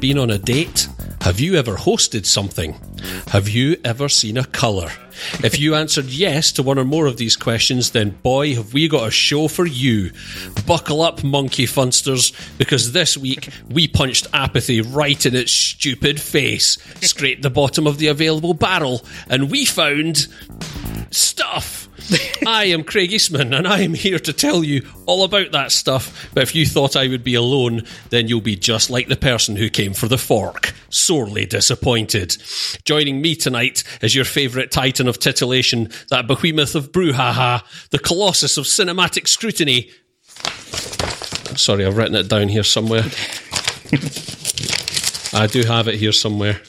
been on a date? Have you ever hosted something? Have you ever seen a colour? If you answered yes to one or more of these questions, then boy, have we got a show for you. Buckle up, monkey funsters, because this week we punched apathy right in its stupid face, scraped the bottom of the available barrel, and we found stuff. I am Craig Eastman, and I am here to tell you all about that stuff. But if you thought I would be alone, then you'll be just like the person who came for the fork, sorely disappointed. Joining me tonight is your favourite titan of titillation, that behemoth of brouhaha, the colossus of cinematic scrutiny. Sorry, I've written it down here somewhere. I do have it here somewhere.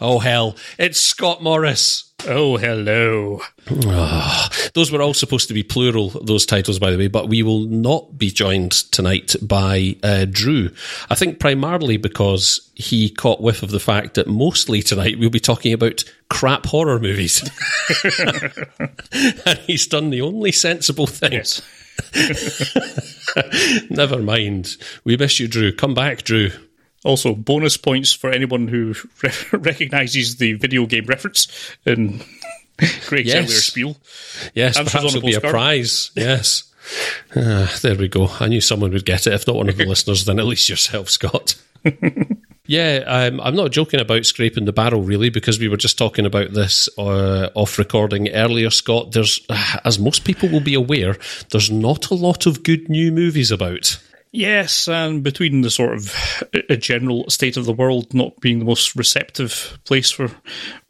Oh, hell. It's Scott Morris. Oh, hello. Oh, those were all supposed to be plural, those titles, by the way, but we will not be joined tonight by uh, Drew. I think primarily because he caught whiff of the fact that mostly tonight we'll be talking about crap horror movies. and he's done the only sensible thing. Yes. Never mind. We miss you, Drew. Come back, Drew. Also, bonus points for anyone who re- recognises the video game reference in Craig's Yes. earlier spiel. Yes, Answers perhaps it'll be a prize. Yes. Ah, there we go. I knew someone would get it. If not one of the listeners, then at least yourself, Scott. yeah, um, I'm not joking about scraping the barrel, really, because we were just talking about this uh, off recording earlier, Scott. There's, as most people will be aware, there's not a lot of good new movies about. Yes, and between the sort of a general state of the world not being the most receptive place for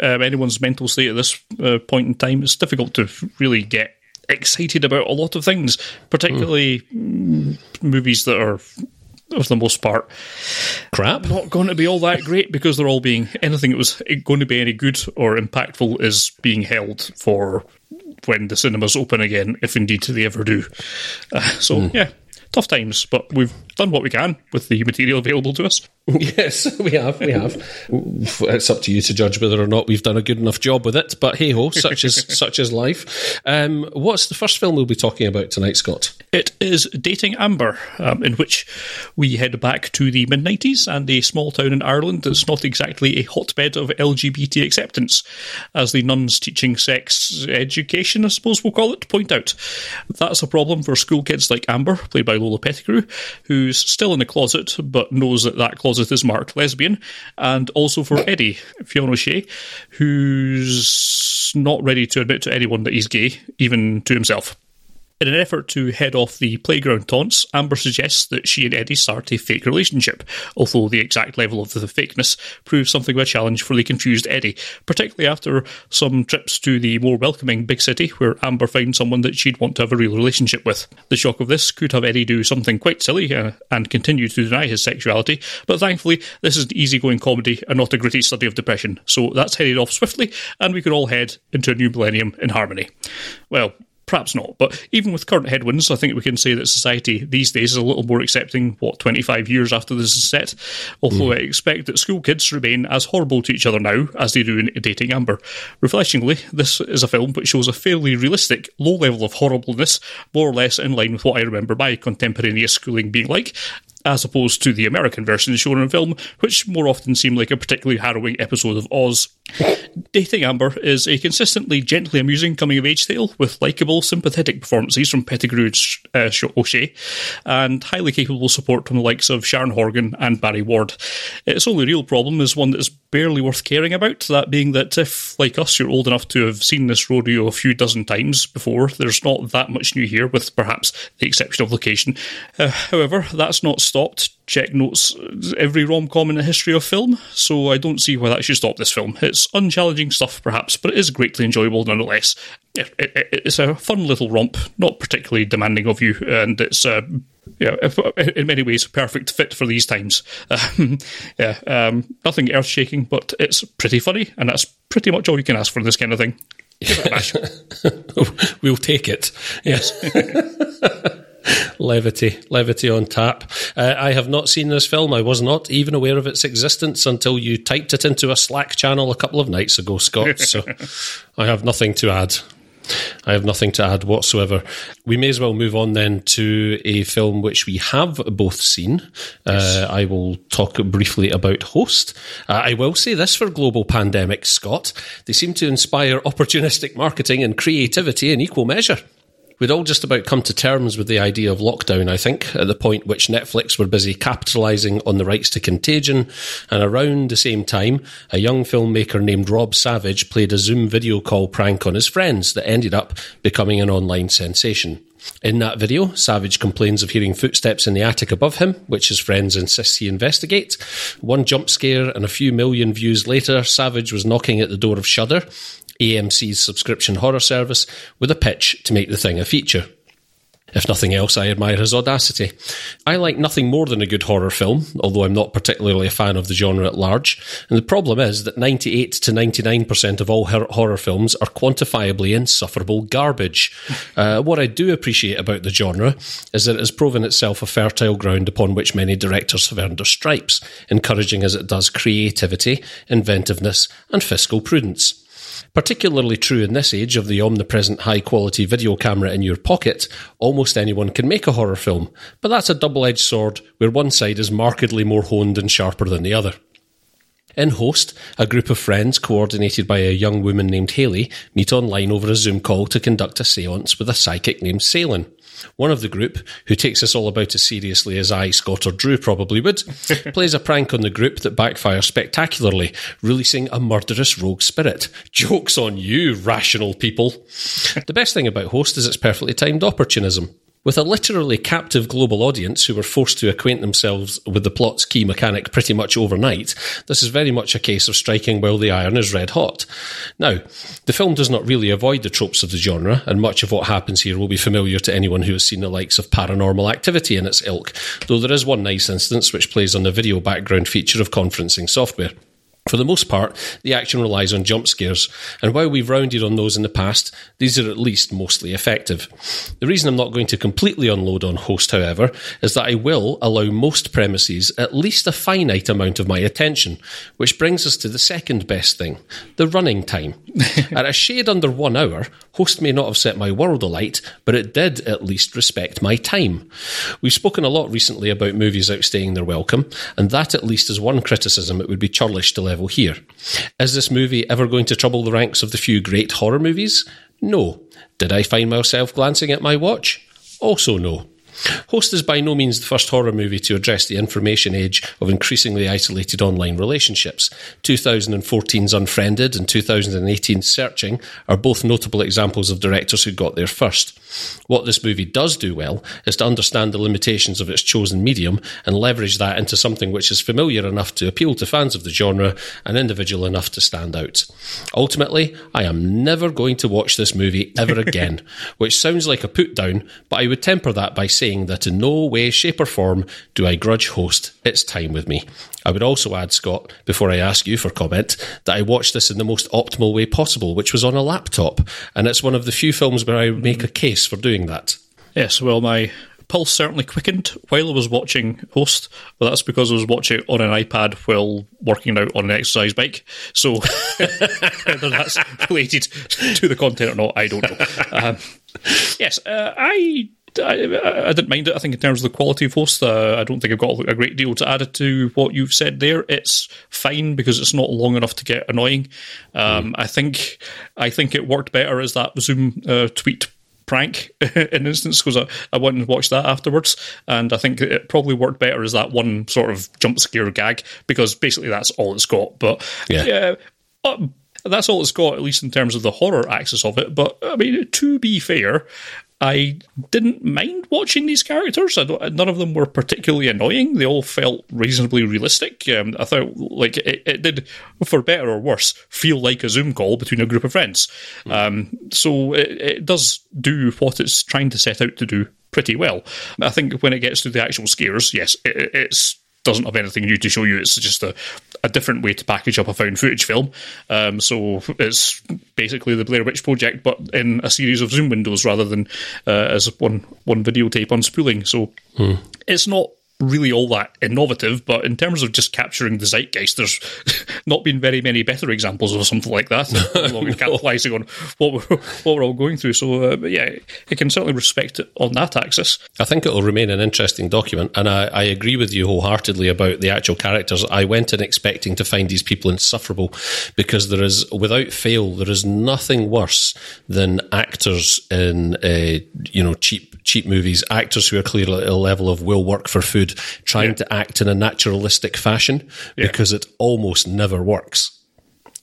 um, anyone's mental state at this uh, point in time, it's difficult to really get excited about a lot of things, particularly mm, movies that are, for the most part, Crap. not going to be all that great because they're all being anything that was going to be any good or impactful is being held for when the cinemas open again, if indeed they ever do. Uh, so yeah, tough times, but we've done what we can with the material available to us. Yes, we have. We have. It's up to you to judge whether or not we've done a good enough job with it. But hey ho, such is such is life. Um, what's the first film we'll be talking about tonight, Scott? It is Dating Amber, um, in which we head back to the mid 90s and a small town in Ireland that's not exactly a hotbed of LGBT acceptance, as the nuns teaching sex education, I suppose we'll call it, point out. That's a problem for school kids like Amber, played by Lola Petticrew, who's still in the closet but knows that that closet is marked lesbian, and also for Eddie, Fionn O'Shea, who's not ready to admit to anyone that he's gay, even to himself. In an effort to head off the playground taunts, Amber suggests that she and Eddie start a fake relationship, although the exact level of the fakeness proves something of a challenge for the confused Eddie, particularly after some trips to the more welcoming big city where Amber finds someone that she'd want to have a real relationship with. The shock of this could have Eddie do something quite silly uh, and continue to deny his sexuality, but thankfully, this is an easygoing comedy and not a gritty study of depression, so that's headed off swiftly, and we can all head into a new millennium in harmony. Well, Perhaps not, but even with current headwinds, I think we can say that society these days is a little more accepting, what, 25 years after this is set. Although mm. I expect that school kids remain as horrible to each other now as they do in Dating Amber. Refreshingly, this is a film which shows a fairly realistic, low level of horribleness, more or less in line with what I remember my contemporaneous schooling being like, as opposed to the American version shown in film, which more often seem like a particularly harrowing episode of Oz. Dating Amber is a consistently gently amusing coming of age tale with likeable, sympathetic performances from Petticrew uh, O'Shea and highly capable support from the likes of Sharon Horgan and Barry Ward. Its only real problem is one that is barely worth caring about, that being that if, like us, you're old enough to have seen this rodeo a few dozen times before, there's not that much new here, with perhaps the exception of location. Uh, however, that's not stopped check notes every rom com in the history of film, so I don't see why that should stop this film. It's unchallenging stuff, perhaps, but it is greatly enjoyable nonetheless. It, it, it's a fun little romp, not particularly demanding of you, and it's uh, yeah, in many ways, a perfect fit for these times. Um, yeah, um, nothing earth shaking, but it's pretty funny, and that's pretty much all you can ask for in this kind of thing. Give it a bash. we'll take it. Yes. levity, levity on tap. Uh, I have not seen this film. I was not even aware of its existence until you typed it into a Slack channel a couple of nights ago, Scott. So I have nothing to add. I have nothing to add whatsoever. We may as well move on then to a film which we have both seen. Yes. Uh, I will talk briefly about Host. Uh, I will say this for global pandemic, Scott. They seem to inspire opportunistic marketing and creativity in equal measure. We'd all just about come to terms with the idea of lockdown, I think, at the point which Netflix were busy capitalising on the rights to Contagion, and around the same time, a young filmmaker named Rob Savage played a Zoom video call prank on his friends that ended up becoming an online sensation. In that video, Savage complains of hearing footsteps in the attic above him, which his friends insist he investigate. One jump scare and a few million views later, Savage was knocking at the door of Shudder, AMC's subscription horror service, with a pitch to make the thing a feature. If nothing else, I admire his audacity. I like nothing more than a good horror film, although I'm not particularly a fan of the genre at large. And the problem is that 98 to 99% of all horror films are quantifiably insufferable garbage. Uh, what I do appreciate about the genre is that it has proven itself a fertile ground upon which many directors have earned their stripes, encouraging as it does creativity, inventiveness, and fiscal prudence. Particularly true in this age of the omnipresent high quality video camera in your pocket, almost anyone can make a horror film, but that's a double edged sword where one side is markedly more honed and sharper than the other. In Host, a group of friends, coordinated by a young woman named Haley, meet online over a Zoom call to conduct a seance with a psychic named Seylan. One of the group, who takes this all about as seriously as I, Scott, or Drew probably would, plays a prank on the group that backfires spectacularly, releasing a murderous rogue spirit. Joke's on you, rational people. the best thing about Host is its perfectly timed opportunism. With a literally captive global audience who were forced to acquaint themselves with the plot's key mechanic pretty much overnight, this is very much a case of striking while the iron is red hot. Now, the film does not really avoid the tropes of the genre, and much of what happens here will be familiar to anyone who has seen the likes of paranormal activity in its ilk, though there is one nice instance which plays on the video background feature of conferencing software. For the most part, the action relies on jump scares, and while we've rounded on those in the past, these are at least mostly effective. The reason I'm not going to completely unload on Host, however, is that I will allow most premises at least a finite amount of my attention, which brings us to the second best thing the running time. at a shade under one hour, Host may not have set my world alight, but it did at least respect my time. We've spoken a lot recently about movies outstaying their welcome, and that at least is one criticism it would be churlish to level here. Is this movie ever going to trouble the ranks of the few great horror movies? No. Did I find myself glancing at my watch? Also no. Host is by no means the first horror movie to address the information age of increasingly isolated online relationships. 2014's Unfriended and 2018's Searching are both notable examples of directors who got there first. What this movie does do well is to understand the limitations of its chosen medium and leverage that into something which is familiar enough to appeal to fans of the genre and individual enough to stand out. Ultimately, I am never going to watch this movie ever again, which sounds like a put down, but I would temper that by saying that in no way, shape, or form do I grudge host its time with me. I would also add, Scott, before I ask you for comment, that I watched this in the most optimal way possible, which was on a laptop, and it's one of the few films where I make a case for doing that. Yes, well, my pulse certainly quickened while I was watching Host, but that's because I was watching it on an iPad while working out on an exercise bike. So whether that's related to the content or not, I don't know. Um, yes, uh, I I, I, didn't mind it. I think in terms of the quality of host, uh, I don't think I've got a great deal to add to what you've said there. It's fine because it's not long enough to get annoying. Um, mm. I think I think it worked better as that Zoom uh, tweet prank in instance because I, I went and watched that afterwards, and I think it probably worked better as that one sort of jump scare gag because basically that's all it's got. But yeah. uh, that's all it's got, at least in terms of the horror axis of it. But I mean, to be fair, I didn't mind watching these characters. none of them were particularly annoying. They all felt reasonably realistic. Um, I thought, like, it, it, did, for better or worse, feel like a Zoom call between a group of friends. Mm. Um, so it, it does do what it's trying to set out to do pretty well. I think when it gets to the actual scares, yes, it, it's doesn't have anything new to show you. It's just a, a different way to package up a found footage film. Um, so it's basically the Blair Witch Project, but in a series of Zoom windows rather than uh, as one one videotape unspooling. So hmm. it's not really all that innovative, but in terms of just capturing the zeitgeist, there's not been very many better examples of something like that. no. Capitalising on what we're, what we're all going through. So, uh, yeah, it can certainly respect it on that axis. I think it will remain an interesting document, and I, I agree with you wholeheartedly about the actual characters. I went in expecting to find these people insufferable because there is, without fail, there is nothing worse than actors in, uh, you know, cheap cheap movies, actors who are clearly at a level of will work for food trying yeah. to act in a naturalistic fashion yeah. because it almost never works.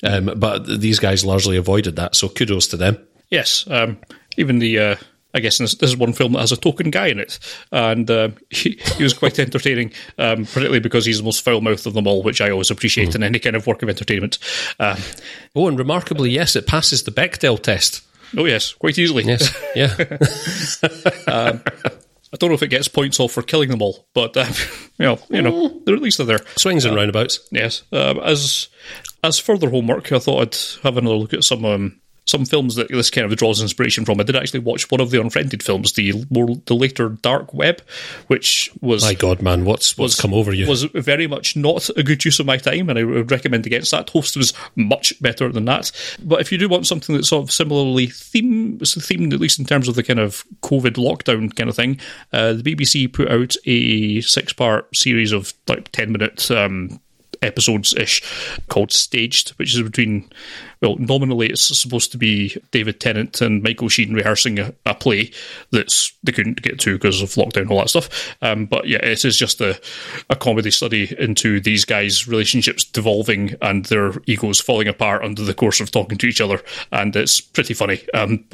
Um, but these guys largely avoided that, so kudos to them. Yes, um, even the. Uh, I guess this, this, is one film that has a token guy in it, and uh, he, he, was quite entertaining, um, particularly because he's the most foul mouthed of them all, which I always appreciate mm. in any kind of work of entertainment. Um, oh, and remarkably, yes, it passes the Bechdel test. Oh yes, quite easily. Yes, yeah. um, I don't know if it gets points off for killing them all, but uh, you know, you know, mm. they're at least there. Swings and uh, roundabouts. Yes. Uh, as as further homework, I thought I'd have another look at some um, some films that this kind of draws inspiration from. I did actually watch one of the Unfriended films, the more the later Dark Web, which was my God, man, what's what's was, come over you? Was very much not a good use of my time, and I would recommend against that. Host was much better than that. But if you do want something that's sort of similarly theme, themed at least in terms of the kind of COVID lockdown kind of thing, uh, the BBC put out a six part series of like ten minute. Um, episodes ish called Staged, which is between well, nominally it's supposed to be David Tennant and Michael Sheen rehearsing a, a play that's they couldn't get to because of lockdown and all that stuff. Um, but yeah, it is just a, a comedy study into these guys' relationships devolving and their egos falling apart under the course of talking to each other, and it's pretty funny. Um,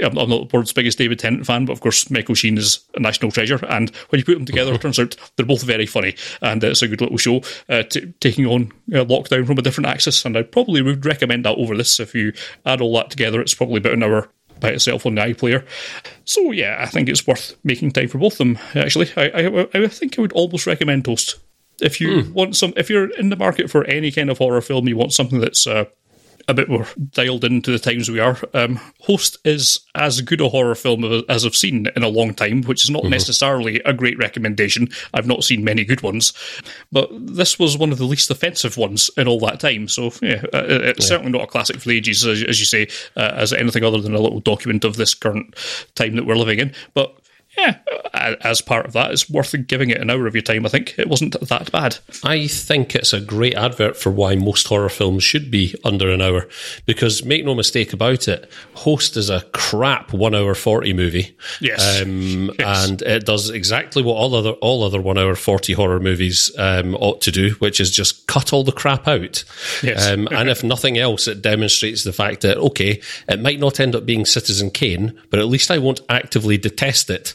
I'm not the world's biggest David Tennant fan, but of course Michael Sheen is a national treasure, and when you put them together, it turns out they're both very funny, and it's a good little show. Uh, t- taking on uh, lockdown from a different axis, and I probably would recommend that over over this. If you add all that together, it's probably about an hour by itself on the iPlayer. So yeah, I think it's worth making time for both of them. Actually, I, I, I think I would almost recommend Toast. If you mm. want some, if you're in the market for any kind of horror film, you want something that's uh, a bit more dialed into the times we are. Um, Host is as good a horror film as I've seen in a long time, which is not mm-hmm. necessarily a great recommendation. I've not seen many good ones, but this was one of the least offensive ones in all that time. So yeah, uh, it's yeah. certainly not a classic for the ages, as, as you say, uh, as anything other than a little document of this current time that we're living in. But yeah, as part of that, it's worth giving it an hour of your time. I think it wasn't that bad. I think it's a great advert for why most horror films should be under an hour. Because make no mistake about it, Host is a crap one hour forty movie. Yes, um, yes. and it does exactly what all other all other one hour forty horror movies um, ought to do, which is just cut all the crap out. Yes. Um, and if nothing else, it demonstrates the fact that okay, it might not end up being Citizen Kane, but at least I won't actively detest it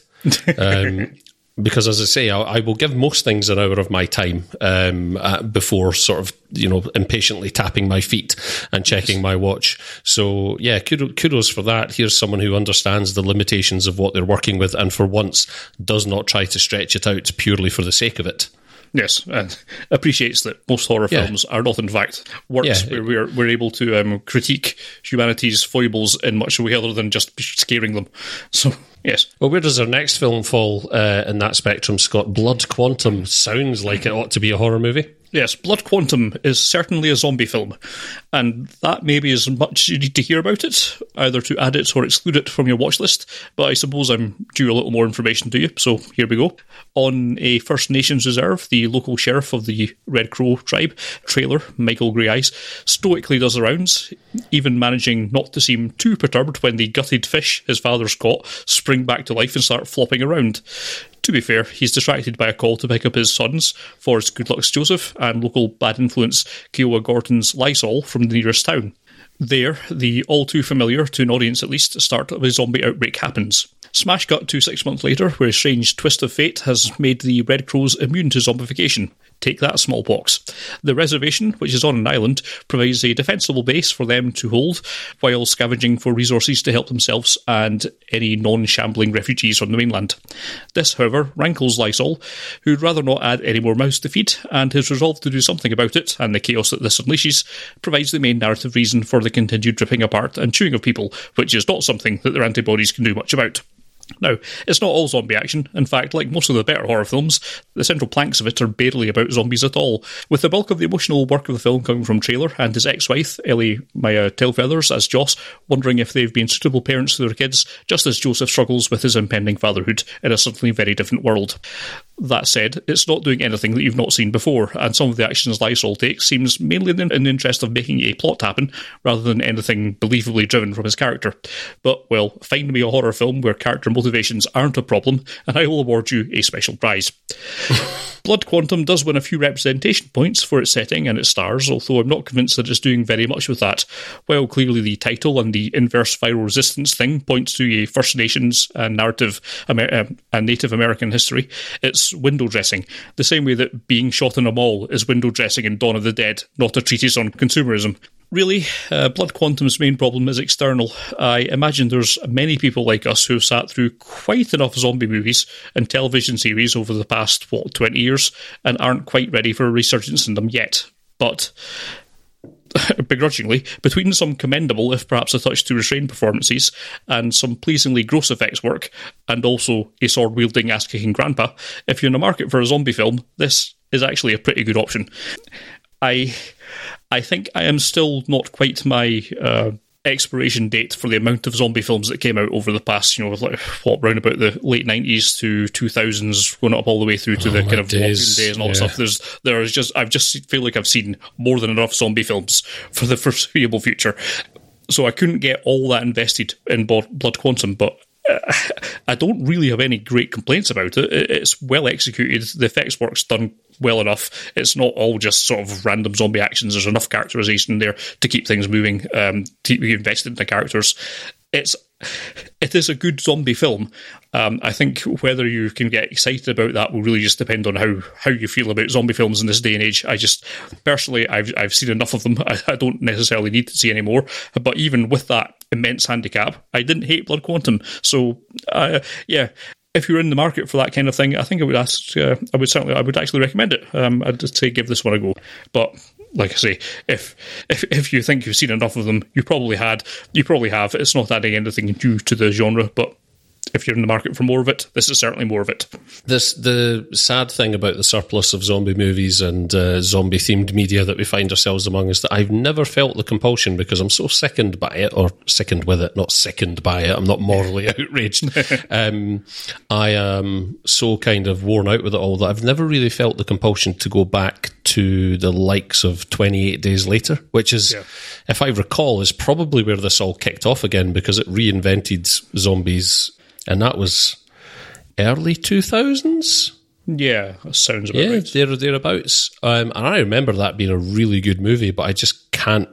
um, because, as I say, I, I, will give most things an hour of my time um, uh, before sort of you know impatiently tapping my feet and checking my watch. So yeah, kudos for that. Here's someone who understands the limitations of what they're working with, and for once does not try to stretch it out purely for the sake of it. Yes, and appreciates that most horror yeah. films are not, in fact, works yeah. where we're, we're able to um, critique humanity's foibles in much a way other than just scaring them. So, yes. Well, where does our next film fall uh, in that spectrum, Scott? Blood Quantum sounds like it ought to be a horror movie. Yes, Blood Quantum is certainly a zombie film, and that maybe is much you need to hear about it, either to add it or exclude it from your watch list. But I suppose I'm due a little more information to you, so here we go. On a First Nations reserve, the local sheriff of the Red Crow tribe, Traylor, Michael Greyeyes, stoically does the rounds, even managing not to seem too perturbed when the gutted fish his father's caught spring back to life and start flopping around. To be fair, he's distracted by a call to pick up his sons, Forrest Goodluck's Joseph and local bad influence Kiowa Gordon's Lysol from the nearest town. There, the all too familiar, to an audience at least, start of a zombie outbreak happens. Smash cut to six months later, where a strange twist of fate has made the Red Crows immune to zombification. Take that, smallpox. The reservation, which is on an island, provides a defensible base for them to hold while scavenging for resources to help themselves and any non shambling refugees from the mainland. This, however, rankles Lysol, who'd rather not add any more mouths to feed, and has resolved to do something about it, and the chaos that this unleashes provides the main narrative reason for the continued ripping apart and chewing of people, which is not something that their antibodies can do much about. Now, it's not all zombie action. In fact, like most of the better horror films, the central planks of it are barely about zombies at all, with the bulk of the emotional work of the film coming from Traylor and his ex-wife, Ellie Maya uh, Tailfeathers, as Joss, wondering if they've been suitable parents to their kids, just as Joseph struggles with his impending fatherhood in a suddenly very different world. That said, it's not doing anything that you've not seen before, and some of the actions Lysol takes seems mainly in the interest of making a plot happen, rather than anything believably driven from his character. But, well, find me a horror film where character motivations aren't a problem, and I will award you a special prize. Blood Quantum does win a few representation points for its setting and its stars, although I'm not convinced that it's doing very much with that. While clearly the title and the inverse viral resistance thing points to a First Nations and narrative Amer- uh, and Native American history, it's window dressing, the same way that being shot in a mall is window dressing in Dawn of the Dead, not a treatise on consumerism. Really, uh, Blood Quantum's main problem is external. I imagine there's many people like us who've sat through quite enough zombie movies and television series over the past, what, 20 years, and aren't quite ready for a resurgence in them yet. But begrudgingly, between some commendable, if perhaps a touch too restrained performances, and some pleasingly gross effects work, and also a sword wielding ass kicking grandpa, if you're in the market for a zombie film, this is actually a pretty good option. I I think I am still not quite my uh, expiration date for the amount of zombie films that came out over the past, you know, like what round about the late nineties to two thousands, going up all the way through to Oh, the kind of days, Days and all that yeah. stuff. There's there is just I've just feel like I've seen more than enough zombie films for the foreseeable future. So I couldn't get all that invested in Blood Quantum, but I don't really have any great complaints about it. It- It's well executed. The effects work's done well enough. It's not all just sort of random zombie actions. There's enough characterization there to keep things moving, um, to keep you invested in the characters. It's it is a good zombie film. Um, I think whether you can get excited about that will really just depend on how, how you feel about zombie films in this day and age. I just personally, I've I've seen enough of them. I, I don't necessarily need to see any more. But even with that immense handicap, I didn't hate Blood Quantum. So uh, yeah. If you're in the market for that kind of thing, I think I would ask. Uh, I would certainly, I would actually recommend it. Um, I'd just say give this one a go. But like I say, if if if you think you've seen enough of them, you probably had. You probably have. It's not adding anything new to the genre, but if you're in the market for more of it, this is certainly more of it. This the sad thing about the surplus of zombie movies and uh, zombie themed media that we find ourselves among is that I've never felt the compulsion because I'm so sickened by it, or sickened with it, not sickened by it. I'm not morally outraged. um, I am so kind of worn out with it all that I've never really felt the compulsion to go back to the likes of 28 Days Later, which is, Yeah. if I recall, is probably where this all kicked off again because it reinvented zombies, and that was early 2000s. Yeah, that sounds about Yeah, right. there or thereabouts. Um, and I remember that being a really good movie, but I just can't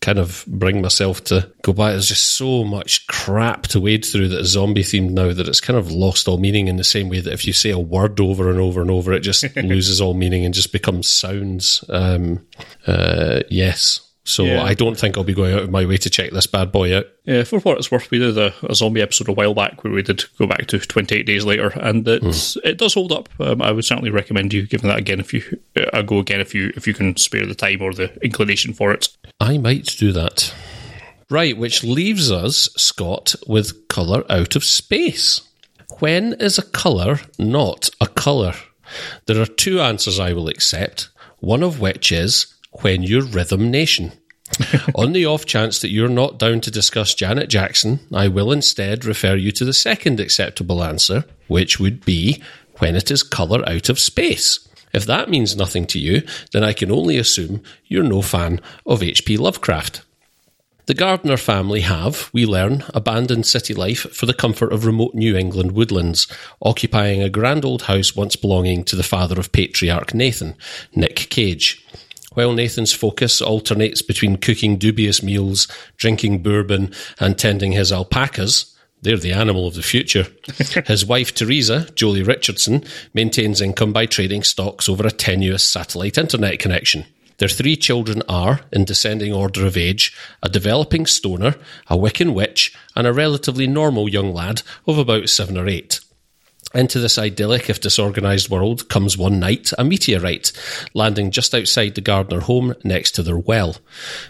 kind of bring myself to go back. There's just so much crap to wade through that is zombie themed now that it's kind of lost all meaning in the same way that if you say a word over and over and over, it just loses all meaning and just becomes sounds. Um, uh, yes. So Yeah. I don't think I'll be going out of my way to check this bad boy out. Yeah, for what it's worth, we did a, a zombie episode a while back where we did go back to 28 days later, and it's, it does hold up. Um, I would certainly recommend you giving that again if you uh, a go again if you if you can spare the time or the inclination for it. I might do that. Right, which leaves us, Scott, with colour out of space. When is a colour not a colour? There are two answers I will accept, one of which is when you're Rhythm Nation. On the off chance that you're not down to discuss Janet Jackson, I will instead refer you to the second acceptable answer, which would be when it is colour out of space. If that means nothing to you, then I can only assume you're no fan of H.P. Lovecraft. The Gardner family have, we learn, abandoned city life for the comfort of remote New England woodlands, occupying a grand old house once belonging to the father of patriarch Nathan, Nick Cage. While Nathan's focus alternates between cooking dubious meals, drinking bourbon, and tending his alpacas, they're the animal of the future. His wife, Teresa, Joely Richardson, maintains income by trading stocks over a tenuous satellite internet connection. Their three children are, in descending order of age, a developing stoner, a Wiccan witch, and a relatively normal young lad of about seven or eight. Into this idyllic, if disorganised world, comes one night a meteorite, landing just outside the Gardner home next to their well.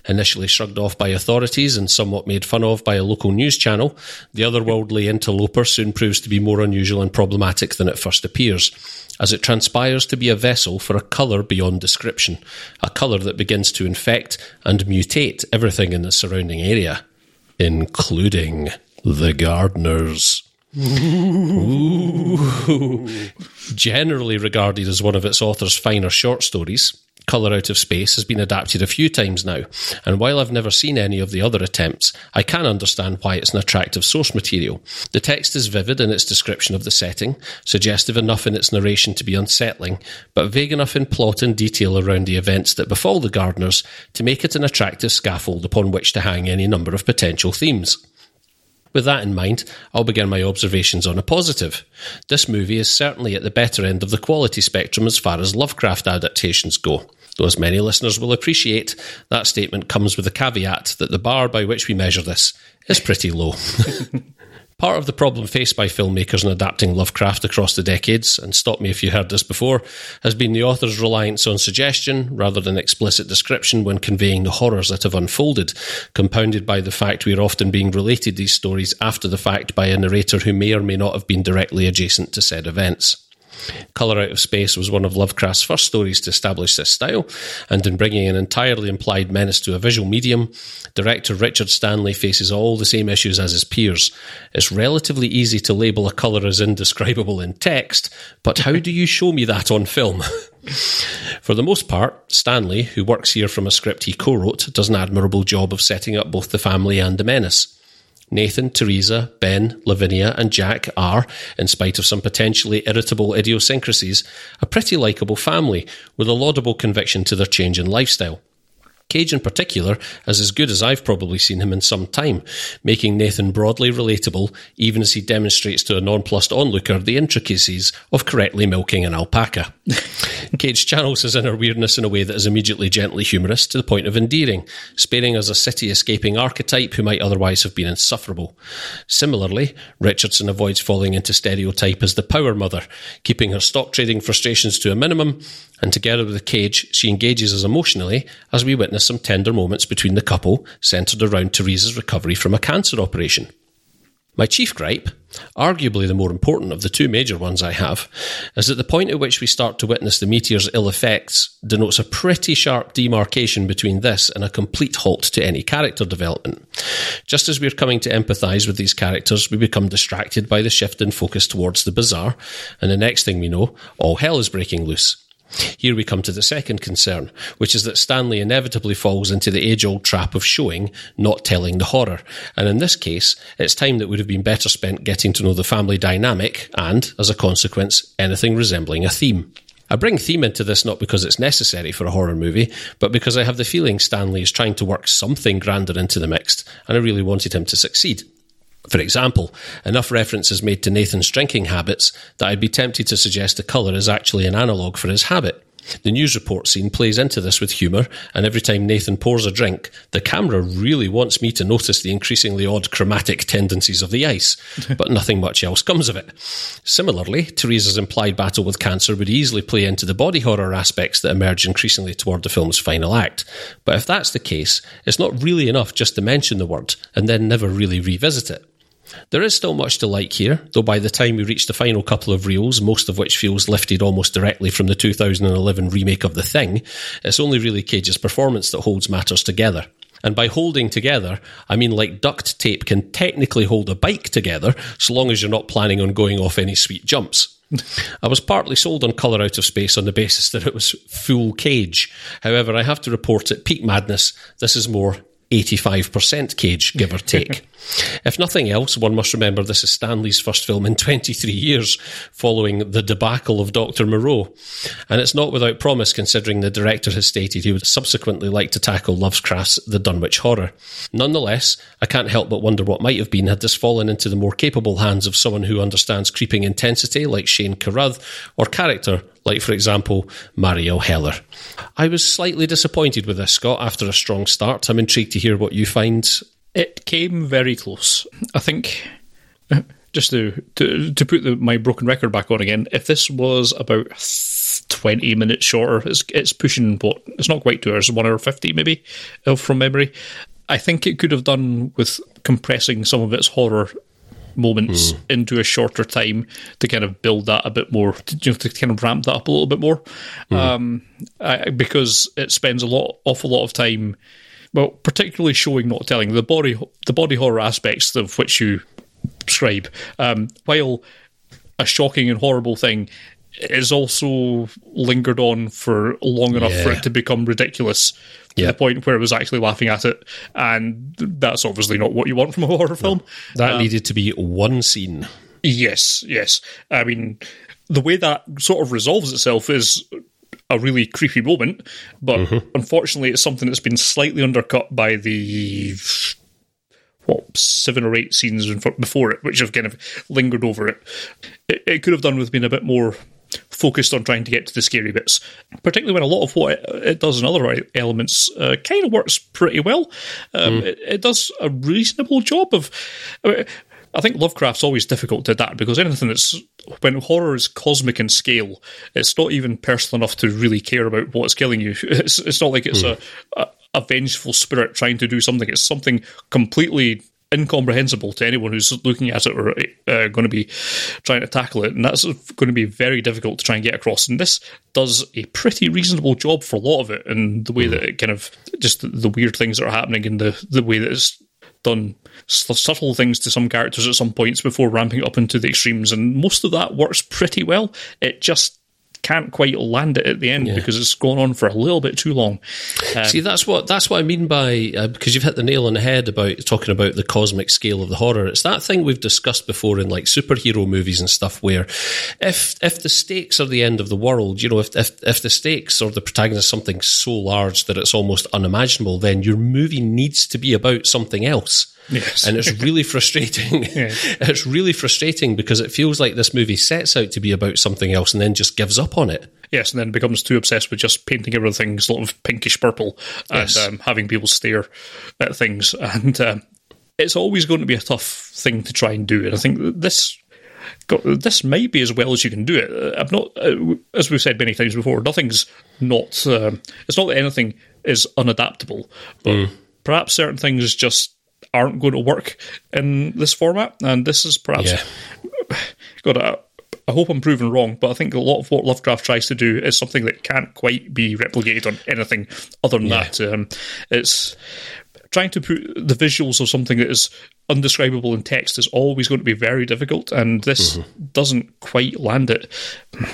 Initially shrugged off by authorities and somewhat made fun of by a local news channel, the otherworldly interloper soon proves to be more unusual and problematic than it first appears, as it transpires to be a vessel for a colour beyond description, a colour that begins to infect and mutate everything in the surrounding area, including the Gardners. Ooh. Generally regarded as one of its author's finer short stories, Colour Out of Space has been adapted a few times now, and while I've never seen any of the other attempts, I can understand why it's an attractive source material. The text is vivid in its description of the setting, suggestive enough in its narration to be unsettling, but vague enough in plot and detail around the events that befall the Gardners to make it an attractive scaffold upon which to hang any number of potential themes. With that in mind, I'll begin my observations on a positive. This movie is certainly at the better end of the quality spectrum as far as Lovecraft adaptations go. Though, as many listeners will appreciate, that statement comes with the caveat that the bar by which we measure this is pretty low. Part of the problem faced by filmmakers in adapting Lovecraft across the decades, and stop me if you heard this before, has been the author's reliance on suggestion rather than explicit description when conveying the horrors that have unfolded, compounded by the fact we are often being related these stories after the fact by a narrator who may or may not have been directly adjacent to said events. Colour Out of Space was one of Lovecraft's first stories to establish this style, and in bringing an entirely implied menace to a visual medium, director Richard Stanley faces all the same issues as his peers. It's relatively easy to label a colour as indescribable in text, but how do you show me that on film? For the most part, Stanley, who works here from a script he co wrote, does an admirable job of setting up both the family and the menace. Nathan, Teresa, Ben, Lavinia, and Jack are, in spite of some potentially irritable idiosyncrasies, a pretty likeable family with a laudable conviction to their change in lifestyle. Cage, in particular, is as good as I've probably seen him in some time, making Nathan broadly relatable, even as he demonstrates to a nonplussed onlooker the intricacies of correctly milking an alpaca. Cage channels his inner weirdness in a way that is immediately gently humorous to the point of endearing, sparing us a city escaping archetype who might otherwise have been insufferable. Similarly, Richardson avoids falling into stereotype as the power mother, keeping her stock trading frustrations to a minimum, and together with Cage, she engages us emotionally as we witness some tender moments between the couple centred around Teresa's recovery from a cancer operation. My chief gripe, arguably the more important of the two major ones I have, is that the point at which we start to witness the meteor's ill effects denotes a pretty sharp demarcation between this and a complete halt to any character development. Just as we're coming to empathise with these characters, we become distracted by the shift in focus towards the bizarre, and the next thing we know, all hell is breaking loose. Here we come to the second concern, which is that Stanley inevitably falls into the age old trap of showing, not telling the horror. And in this case, it's time that would have been better spent getting to know the family dynamic and, as a consequence, anything resembling a theme. I bring theme into this not because it's necessary for a horror movie, but because I have the feeling Stanley is trying to work something grander into the mix, and I really wanted him to succeed. For example, enough reference is made to Nathan's drinking habits that I'd be tempted to suggest the colour is actually an analogue for his habit. The news report scene plays into this with humour, and every time Nathan pours a drink, the camera really wants me to notice the increasingly odd chromatic tendencies of the ice, but nothing much else comes of it. Similarly, Teresa's implied battle with cancer would easily play into the body horror aspects that emerge increasingly toward the film's final act. But if that's the case, it's not really enough just to mention the word and then never really revisit it. There is still much to like here, though by the time we reach the final couple of reels, most of which feels lifted almost directly from the 2011 remake of The Thing, it's only really Cage's performance that holds matters together. And by holding together, I mean like duct tape can technically hold a bike together, so long as you're not planning on going off any sweet jumps. I was partly sold on Colour Out of Space on the basis that it was full cage. However, I have to report at peak madness, this is more 85% cage, give or take. if nothing else, one must remember this is Stanley's first film in 23 years, following the debacle of Dr. Moreau. And it's not without promise, considering the director has stated he would subsequently like to tackle Lovecraft's The Dunwich Horror. Nonetheless, I can't help but wonder what might have been had this fallen into the more capable hands of someone who understands creeping intensity, like Shane Carruth, or character, like, for example, Marielle Heller. I was slightly disappointed with this, Scott, after a strong start. I'm intrigued to hear what you find. It came very close. I think just to to, to put the, my broken record back on again, if this was about 20 minutes shorter, it's, it's pushing what? It's not quite two hours, one hour 50 maybe from memory. I think it could have done with compressing some of its horror moments mm. into a shorter time to kind of build that a bit more, to, you know, to kind of ramp that up a little bit more, mm. um, I, because it spends a lot, awful lot of time, well, particularly showing, not telling the body, the body horror aspects of which you prescribe, um, while a shocking and horrible thing is also lingered on for long enough yeah. for it to become ridiculous to yeah. the point where I was actually laughing at it, and that's obviously not what you want from a horror film. No. That um, needed to be one scene. Yes, yes. I mean, the way that sort of resolves itself is a really creepy moment, but mm-hmm. unfortunately, it's something that's been slightly undercut by the what seven or eight scenes before it, which have kind of lingered over it. It, it could have done with being a bit more focused on trying to get to the scary bits, particularly when a lot of what it, does in other elements uh, kind of works pretty well. Um, mm. it, it, does a reasonable job of. I, mean, I think Lovecraft's always difficult to adapt because anything that's when horror is cosmic in scale, it's not even personal enough to really care about what's killing you. It's, it's not like it's mm. a, a a vengeful spirit trying to do something. It's something completely incomprehensible to anyone who's looking at it or uh, going to be trying to tackle it. And that's going to be very difficult to try and get across. And this does a pretty reasonable job for a lot of it and the way that it kind of just the, the weird things that are happening and the, the way that it's done subtle things to some characters at some points before ramping up into the extremes. And most of that works pretty well. It just can't quite land it at the end yeah. because it's gone on for a little bit too long. Um, See, that's what that's what I mean by uh, because you've hit the nail on the head about talking about the cosmic scale of the horror. It's that thing we've discussed before in like superhero movies and stuff, where if if the stakes are the end of the world, you know, if if, if the stakes or the protagonist something so large that it's almost unimaginable, then your movie needs to be about something else. Yes. And it's really frustrating. yeah. It's really frustrating because it feels like this movie sets out to be about something else and then just gives up on it. Yes, and then becomes too obsessed with just painting everything sort of pinkish purple and yes. um, having people stare at things. And um, it's always going to be a tough thing to try and do. And I think this this might be as well as you can do it. I'm not, uh, as we've said many times before, nothing's not. Um, it's not that anything is unadaptable, but mm. perhaps certain things just aren't going to work in this format. And this is perhaps. Yeah. God, I, I hope I'm proven wrong, but I think a lot of what Lovecraft tries to do is something that can't quite be replicated on anything other than yeah. that. Um, it's trying to put the visuals of something that is undescribable in text is always going to be very difficult, and this mm-hmm. doesn't quite land it.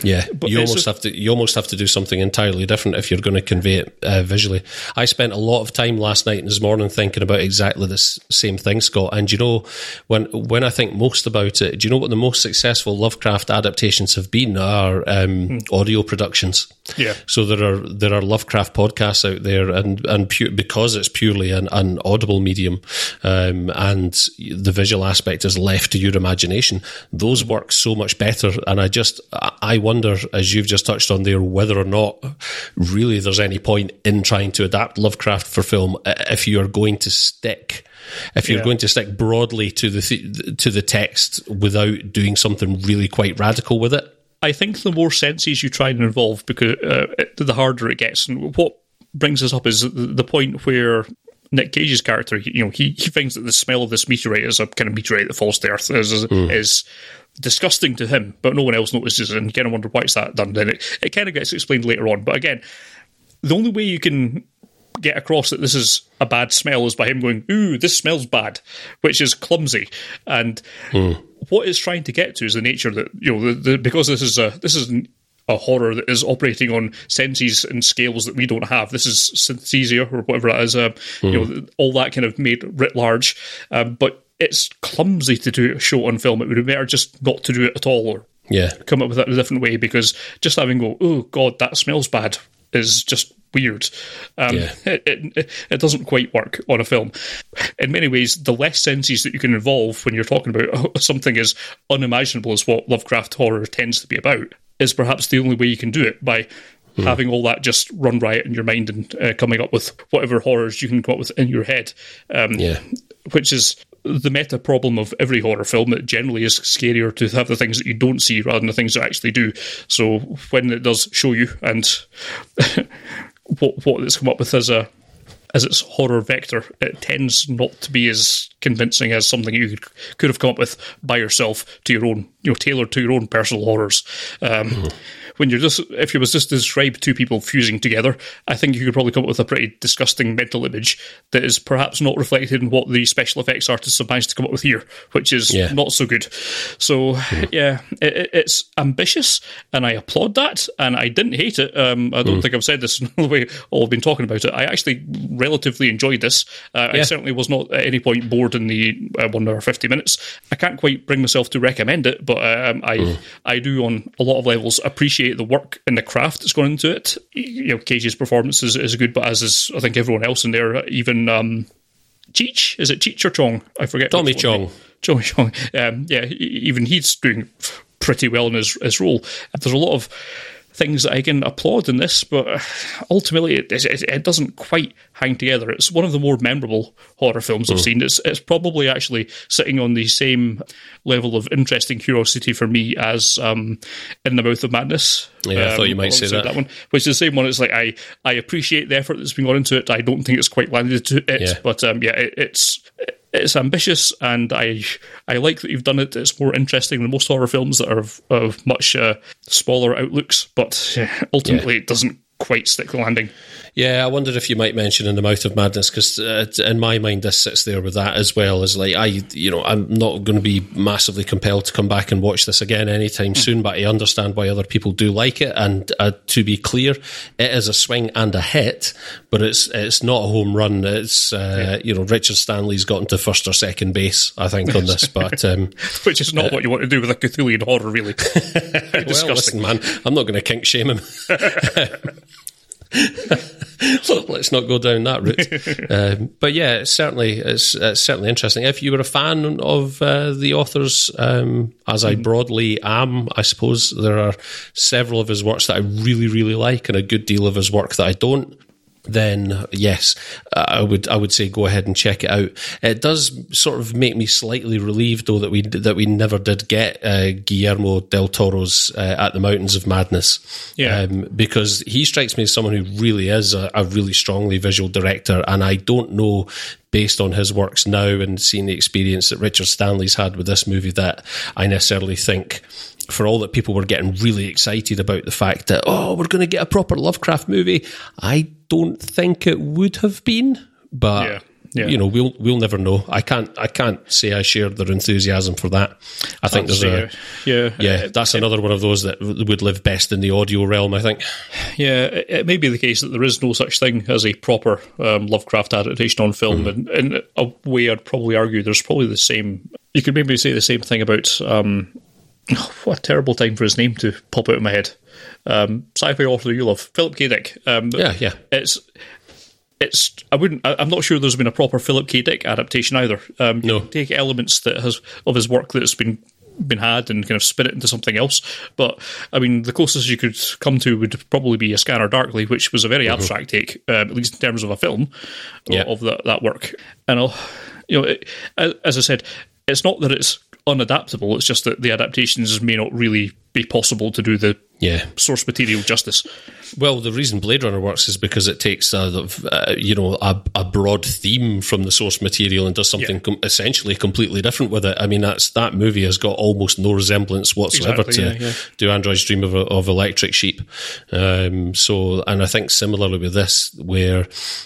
Yeah, but you almost a, have to you almost have to do something entirely different if you're going to convey it uh, visually. I spent a lot of time last night and this morning thinking about exactly this same thing, Scott. And you know, when when I think most about it, do you know what the most successful Lovecraft adaptations have been? Are um, mm. audio productions. Yeah. So there are there are Lovecraft podcasts out there, and and pu- because it's purely an, an audible medium, um, and the visual aspect is left to your imagination. Those work so much better. And I just, I wonder, as you've just touched on there, whether or not really there's any point in trying to adapt Lovecraft for film if you are going to stick if you're yeah. going to stick broadly to the th- to the text without doing something really quite radical with it. I think the more senses you try and involve, because uh, the harder it gets. And what brings us up is the point where Nick Cage's character, you know, he, he thinks that the smell of this meteorite is a kind of meteorite that falls to Earth is, mm. is disgusting to him, but no one else notices, and you kind of wonder why it's that done. Then it, it kind of gets explained later on. But again, the only way you can get across that this is a bad smell is by him going, "Ooh, this smells bad," which is clumsy. And mm. what it's trying to get to is the nature that you know, the, the, because this is a this is a horror that is operating on senses and scales that we don't have. This is synesthesia or whatever that is. Mm. You know, all that kind of made writ large, um, but it's clumsy to do a show on film. It would be better just not to do it at all, or yeah, come up with it in a different way. Because just having go, oh god, that smells bad, is just weird. Um, yeah. it, it, it, doesn't quite work on a film. In many ways, the less senses that you can involve when you're talking about something as unimaginable as what Lovecraft horror tends to be about, is perhaps the only way you can do it by mm. having all that just run riot in your mind and uh, coming up with whatever horrors you can come up with in your head. Um, yeah. Which is the meta problem of every horror film. It generally is scarier to have the things that you don't see rather than the things that actually do. So when it does show you and what what it's come up with as a as its horror vector, it tends not to be as convincing as something you could, could have come up with by yourself to your own, you know, tailored to your own personal horrors. Um, mm when you're just if you was just to describe two people fusing together, I think you could probably come up with a pretty disgusting mental image that is perhaps not reflected in what the special effects artists have managed to come up with here, which is yeah. not so good. So mm. yeah, it, it's ambitious, and I applaud that, and I didn't hate it. Um, I don't mm. think I've said this in the way all I've been talking about it. I actually relatively enjoyed this. Uh, yeah. I certainly was not at any point bored in the uh, one hour fifty minutes. I can't quite bring myself to recommend it, but um, I mm. I do on a lot of levels appreciate appreciate the work and the craft that's gone into it. You know, Cage's performance is, is good, but as is I think everyone else in there, even um, Cheech is it Cheech or Chong? I forget. Tommy Chong. Tommy Chong. Um, yeah, even he's doing pretty well in his his role. There's a lot of things that I can applaud in this, but ultimately it, it, it, doesn't quite hang together. It's one of the more memorable horror films mm. I've seen. It's, it's probably actually sitting on the same level of interesting curiosity for me as um, In the Mouth of Madness. Yeah, um, I thought you might say that. that one, which is the same one. It's like I, I appreciate the effort that's been gone into it. I don't think it's quite landed to it, yeah. but um, yeah, it, it's it's ambitious, and I I like that you've done it. It's more interesting than most horror films that are of, of much uh, smaller outlooks, but ultimately yeah. it doesn't quite stick the landing. Yeah, I wondered if you might mention in the mouth of madness because uh, in my mind this sits there with that as well as like I, you know, I'm not going to be massively compelled to come back and watch this again anytime mm. soon, but I understand why other people do like it. And uh, to be clear, it is a swing and a hit, but it's it's not a home run. It's uh, yeah. you know Richard Stanley's gotten to first or second base, I think, on this, but um, which is not uh, what you want to do with a Cthulhian horror, really. well, listen, man, I'm not going to kink shame him. Let's not go down that route. um, but yeah, it's certainly it's, it's, certainly interesting. If you were a fan of uh, the authors, um, as I mm. broadly am, I suppose there are several of his works that I really really like, and a good deal of his work that I don't then yes, I would I would say go ahead and check it out. It does sort of make me slightly relieved though that we that we never did get uh, Guillermo del Toro's uh, At the Mountains of Madness, yeah, um, because he strikes me as someone who really is a, a really strongly visual director, and I don't know based on his works now and seeing the experience that Richard Stanley's had with this movie that I necessarily think for all that people were getting really excited about the fact that, oh, we're going to get a proper Lovecraft movie, I don't think it would have been. But yeah. Yeah. you know, we'll we'll never know. I can't I can't say I shared their enthusiasm for that. I think there's a yeah yeah that's another one of those that would live best in the audio realm. I think. Yeah, it, may be the case that there is no such thing as a proper um, Lovecraft adaptation on film, mm. and in a way, I'd probably argue there's probably the same. You could maybe say the same thing about um, what a terrible time for his name to pop out of my head. Um, sci-fi author you love, Philip K. Dick. Um, yeah, yeah. It's it's. I wouldn't. I, am not sure there's been a proper Philip K. Dick adaptation either. Um, no, take elements that has of his work that's been been had and kind of spin it into something else. But I mean, the closest you could come to would probably be a Scanner Darkly, which was a very mm-hmm. abstract take, uh, at least in terms of a film yeah. of that that work. And I'll, you know, it, as I said, it's not that it's unadaptable. It's just that the adaptations may not really be possible to do the yeah. source material justice. Well, the reason Blade Runner works is because it takes a, uh, you know a, a, broad theme from the source material and does something yeah. com- essentially completely different with it. I mean, that's that movie has got almost no resemblance whatsoever exactly, to yeah, yeah. Do Androids Dream of, of Electric Sheep? Um, so, and I think similarly with this, where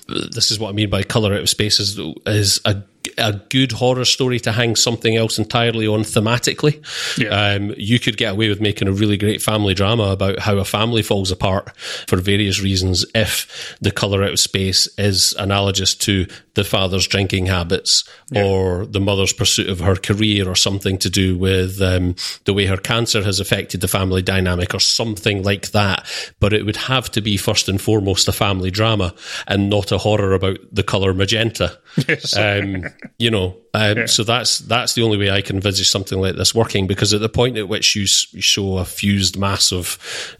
this is what I mean by color out of space is, is a a good horror story to hang something else entirely on thematically. Yeah. Um, you could get away with making a really great family drama about how a family falls apart for various reasons if the color out of space is analogous to the father's drinking habits yeah. or the mother's pursuit of her career or something to do with um, the way her cancer has affected the family dynamic or something like that. But it would have to be first and foremost a family drama and not a horror about the color magenta. Yes. Um, you know, um, yeah. so that's that's the only way I can envisage something like this working. Because at the point at which you, you show a fused mass of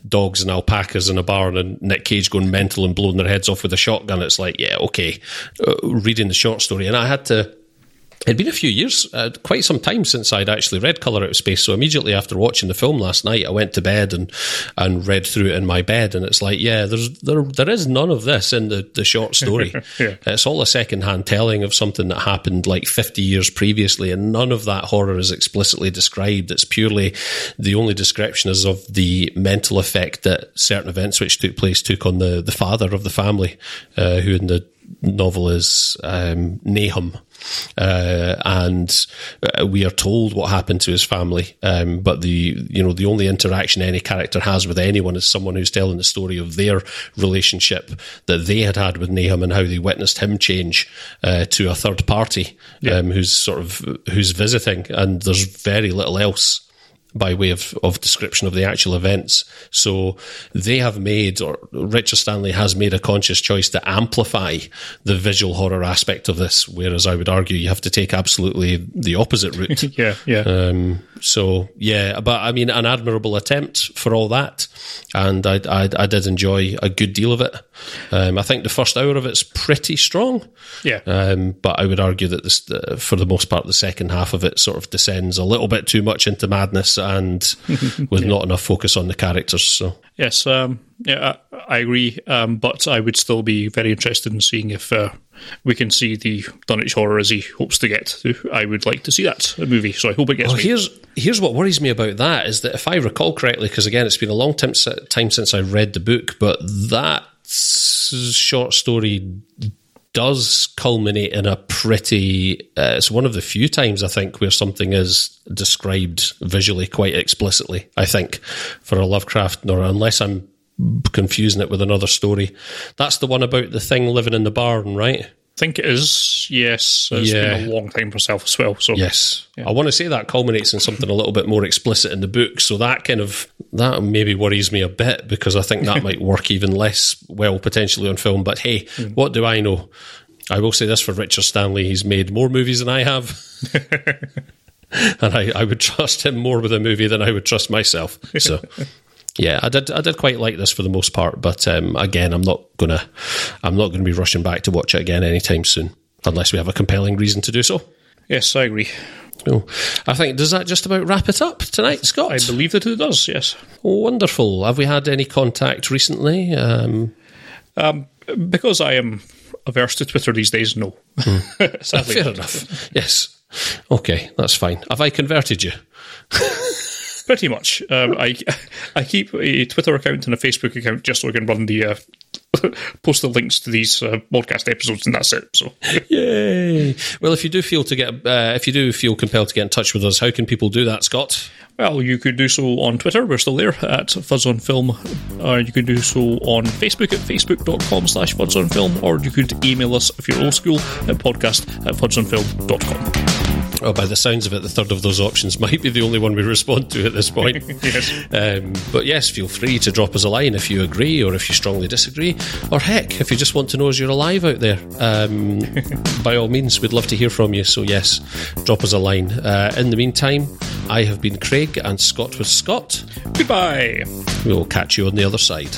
dogs and alpacas in a barn and Nick Cage going mental and blowing their heads off with a shotgun, it's like, yeah, okay. Uh, reading the short story, and I had to It'd been a few years, uh, quite some time since I'd actually read Color Out of Space. So immediately after watching the film last night, I went to bed and and read through it in my bed, and it's like, yeah, there's there there is none of this in the the short story. Yeah. It's all a second hand telling of something that happened like 50 years previously, and none of that horror is explicitly described. It's purely the only description is of the mental effect that certain events which took place took on the the father of the family, uh, who in the novel is um, Nahum. Uh, and uh, we are told what happened to his family, um, but the you know the only interaction any character has with anyone is someone who's telling the story of their relationship that they had had with Nahum and how they witnessed him change uh, to a third party um, who's sort of who's visiting, and there's very little else by way of, of description of the actual events. So they have made, or Richard Stanley has made a conscious choice to amplify the visual horror aspect of this, whereas I would argue you have to take absolutely the opposite route. Yeah, yeah. Um, so yeah, but I mean, an admirable attempt for all that, and I, I, I did enjoy a good deal of it. Um, I think the first hour of it's pretty strong. Yeah. Um, but I would argue that this, uh, for the most part, the second half of it sort of descends a little bit too much into madness and with not enough focus on the characters. So Yes, um, yeah, I, I agree. Um, but I would still be very interested in seeing if uh, we can see the Dunwich horror as he hopes to get to. I would like to see that movie, so I hope it gets Well, here's here's what worries me about that is that if I recall correctly, because again it's been a long time, time since I read the book, but that short story does culminate in a pretty. Uh, it's one of the few times I think where something is described visually quite explicitly. I think for a Lovecraft, or unless I'm confusing it with another story, that's the one about the thing living in the barn, right? I think it is. Yes, it's Yeah. been a long time for self as well. So Yes. I want to say that culminates in something a little bit more explicit in the book. So that kind of that maybe worries me a bit because I think that might work even less well potentially on film. But hey, hmm. what do I know? I will say this for Richard Stanley, he's made more movies than I have. and I, I would trust him more with a movie than I would trust myself. So yeah, I did I did quite like this for the most part, but um, again I'm not gonna I'm not gonna be rushing back to watch it again anytime soon. Unless we have a compelling reason to do so. yes, I agree. I think does that just about wrap it up tonight, Scott? I believe that it does. Yes, Wonderful. Have we had any contact recently? Um, because I am averse to Twitter these days. No, sadly, fair enough. Yes. Okay, that's fine. Have I converted you? pretty much. Um, I I keep a Twitter account and a Facebook account just so I can run the uh, post the links to these uh, podcast episodes, and that's it. So Yay! Well, if you do feel to get, uh, if you do feel compelled to get in touch with us, how can people do that, Scott? Well, you could do so on Twitter. We're still there at Fuzz on Film. Uh, you could do so on Facebook at facebook.com slash Fuzz on Film, or you could email us if you're old school at podcast at fuzzonfilm.com. Oh, by the sounds of it, the third of those options might be the only one we respond to at this point. Yes. Um, but yes, feel free to drop us a line if you agree or if you strongly disagree, or heck, if you just want to know as you're alive out there. Um, by all means, we'd love to hear from you. So yes, drop us a line. Uh, in the meantime, I have been Craig and Scott was Scott. Goodbye. We will catch you on the other side.